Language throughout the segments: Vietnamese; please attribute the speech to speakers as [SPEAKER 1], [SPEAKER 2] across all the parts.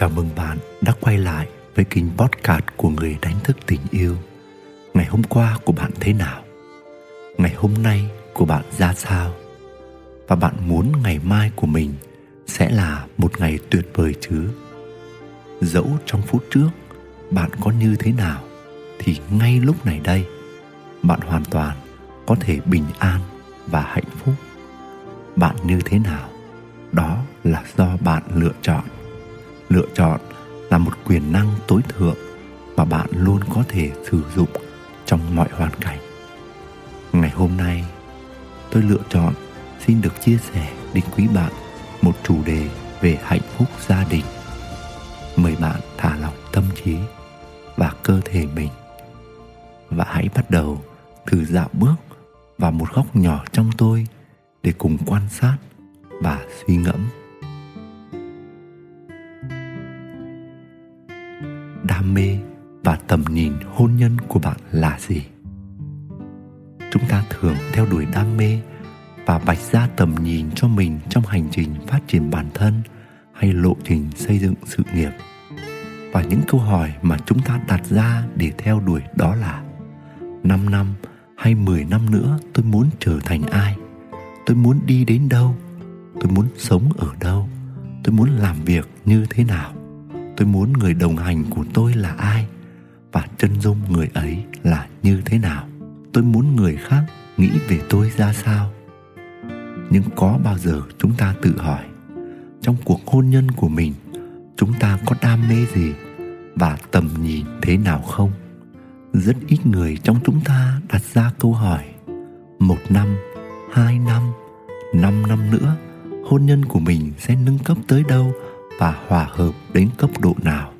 [SPEAKER 1] Chào mừng bạn đã quay lại với kênh podcast của người đánh thức tình yêu. Ngày hôm qua của bạn thế nào? Ngày hôm nay của bạn ra sao? Và bạn muốn ngày mai của mình sẽ là một ngày tuyệt vời chứ? Dẫu trong phút trước bạn có như thế nào, thì ngay lúc này đây, bạn hoàn toàn có thể bình an và hạnh phúc. Bạn như thế nào? Đó là do bạn lựa chọn lựa chọn là một quyền năng tối thượng mà bạn luôn có thể sử dụng trong mọi hoàn cảnh. Ngày hôm nay, tôi lựa chọn xin được chia sẻ đến quý bạn một chủ đề về hạnh phúc gia đình. Mời bạn thả lỏng tâm trí và cơ thể mình và hãy bắt đầu thử dạo bước vào một góc nhỏ trong tôi để cùng quan sát và suy ngẫm. Đam mê và tầm nhìn hôn nhân của bạn là gì? Chúng ta thường theo đuổi đam mê và vạch ra tầm nhìn cho mình trong hành trình phát triển bản thân hay lộ trình xây dựng sự nghiệp. Và những câu hỏi mà chúng ta đặt ra để theo đuổi đó là 5 năm hay 10 năm nữa tôi muốn trở thành ai? Tôi muốn đi đến đâu? Tôi muốn sống ở đâu? Tôi muốn làm việc như thế nào? Tôi muốn người đồng hành của tôi là ai và chân dung người ấy là như thế nào. Tôi muốn người khác nghĩ về tôi ra sao. Nhưng có bao giờ chúng ta tự hỏi, trong cuộc hôn nhân của mình, chúng ta có đam mê gì và tầm nhìn thế nào không? Rất ít người trong chúng ta đặt ra câu hỏi, một năm, hai năm năm năm nữa, hôn nhân của mình sẽ nâng cấp tới đâu và hòa hợp đến cấp độ nào.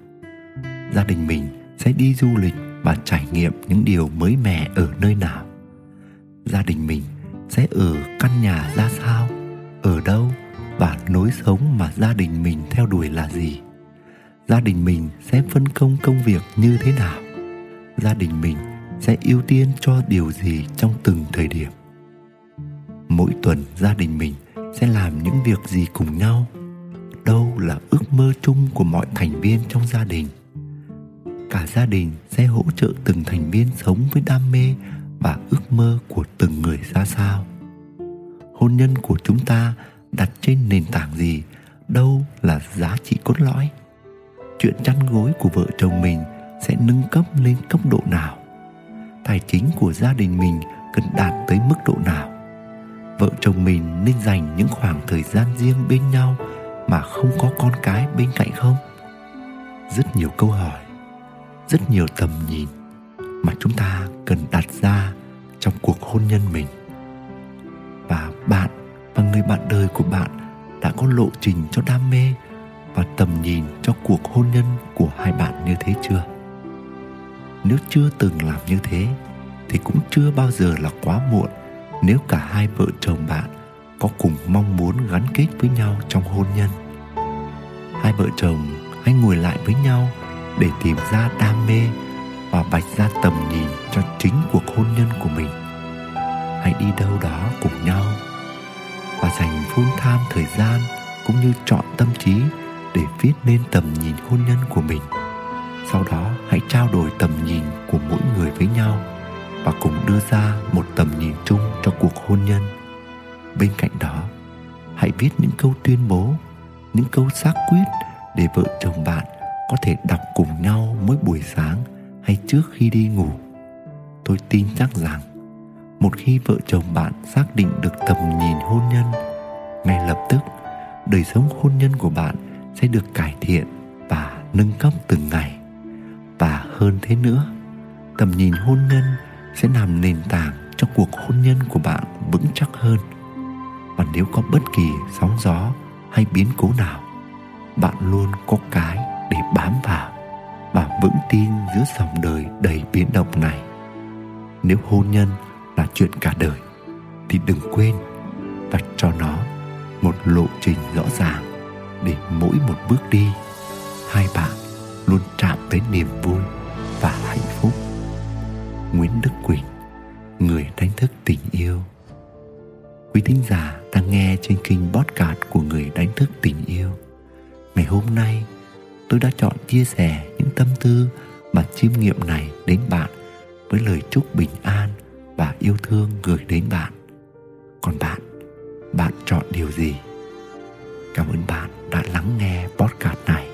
[SPEAKER 1] Gia đình mình sẽ đi du lịch và trải nghiệm những điều mới mẻ ở nơi nào. Gia đình mình sẽ ở căn nhà ra sao, ở đâu và lối sống mà gia đình mình theo đuổi là gì. Gia đình mình sẽ phân công công việc như thế nào. Gia đình mình sẽ ưu tiên cho điều gì trong từng thời điểm. Mỗi tuần gia đình mình sẽ làm những việc gì cùng nhau đâu là ước mơ chung của mọi thành viên trong gia đình. Cả gia đình sẽ hỗ trợ từng thành viên sống với đam mê và ước mơ của từng người ra sao. Hôn nhân của chúng ta đặt trên nền tảng gì? Đâu là giá trị cốt lõi? Chuyện chăn gối của vợ chồng mình sẽ nâng cấp lên cấp độ nào? Tài chính của gia đình mình cần đạt tới mức độ nào? Vợ chồng mình nên dành những khoảng thời gian riêng bên nhau mà không có con cái bên cạnh không? Rất nhiều câu hỏi, rất nhiều tầm nhìn mà chúng ta cần đặt ra trong cuộc hôn nhân mình. Và bạn và người bạn đời của bạn đã có lộ trình cho đam mê và tầm nhìn cho cuộc hôn nhân của hai bạn như thế chưa? Nếu chưa từng làm như thế thì cũng chưa bao giờ là quá muộn nếu cả hai vợ chồng bạn có cùng mong muốn gắn kết với nhau trong hôn nhân. Hai vợ chồng hãy ngồi lại với nhau để tìm ra đam mê và vạch ra tầm nhìn cho chính cuộc hôn nhân của mình. Hãy đi đâu đó cùng nhau và dành full tham thời gian cũng như chọn tâm trí để viết nên tầm nhìn hôn nhân của mình. Sau đó, hãy trao đổi tầm nhìn của mỗi người với nhau và cùng đưa ra một tầm nhìn chung cho cuộc hôn nhân bên cạnh đó, hãy viết những câu tuyên bố, những câu xác quyết để vợ chồng bạn có thể đọc cùng nhau mỗi buổi sáng hay trước khi đi ngủ. Tôi tin chắc rằng, một khi vợ chồng bạn xác định được tầm nhìn hôn nhân, ngay lập tức, đời sống hôn nhân của bạn sẽ được cải thiện và nâng cấp từng ngày. Và hơn thế nữa, tầm nhìn hôn nhân sẽ làm nền tảng cho cuộc hôn nhân của bạn vững chắc hơn và nếu có bất kỳ sóng gió hay biến cố nào, bạn luôn có cái để bám vào và vững tin giữa dòng đời đầy biến động này. Nếu hôn nhân là chuyện cả đời, thì đừng quên vạch cho nó một lộ trình rõ ràng để mỗi một bước đi, hai bạn luôn chạm tới niềm vui và hạnh phúc. Nguyễn đức quỳnh, người đánh thức tình yêu quý thính giả đang nghe trên kênh podcast của người đánh thức tình yêu. Ngày hôm nay, tôi đã chọn chia sẻ những tâm tư mà chiêm nghiệm này đến bạn với lời chúc bình an và yêu thương gửi đến bạn. Còn bạn, bạn chọn điều gì? Cảm ơn bạn đã lắng nghe podcast này.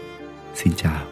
[SPEAKER 1] Xin chào.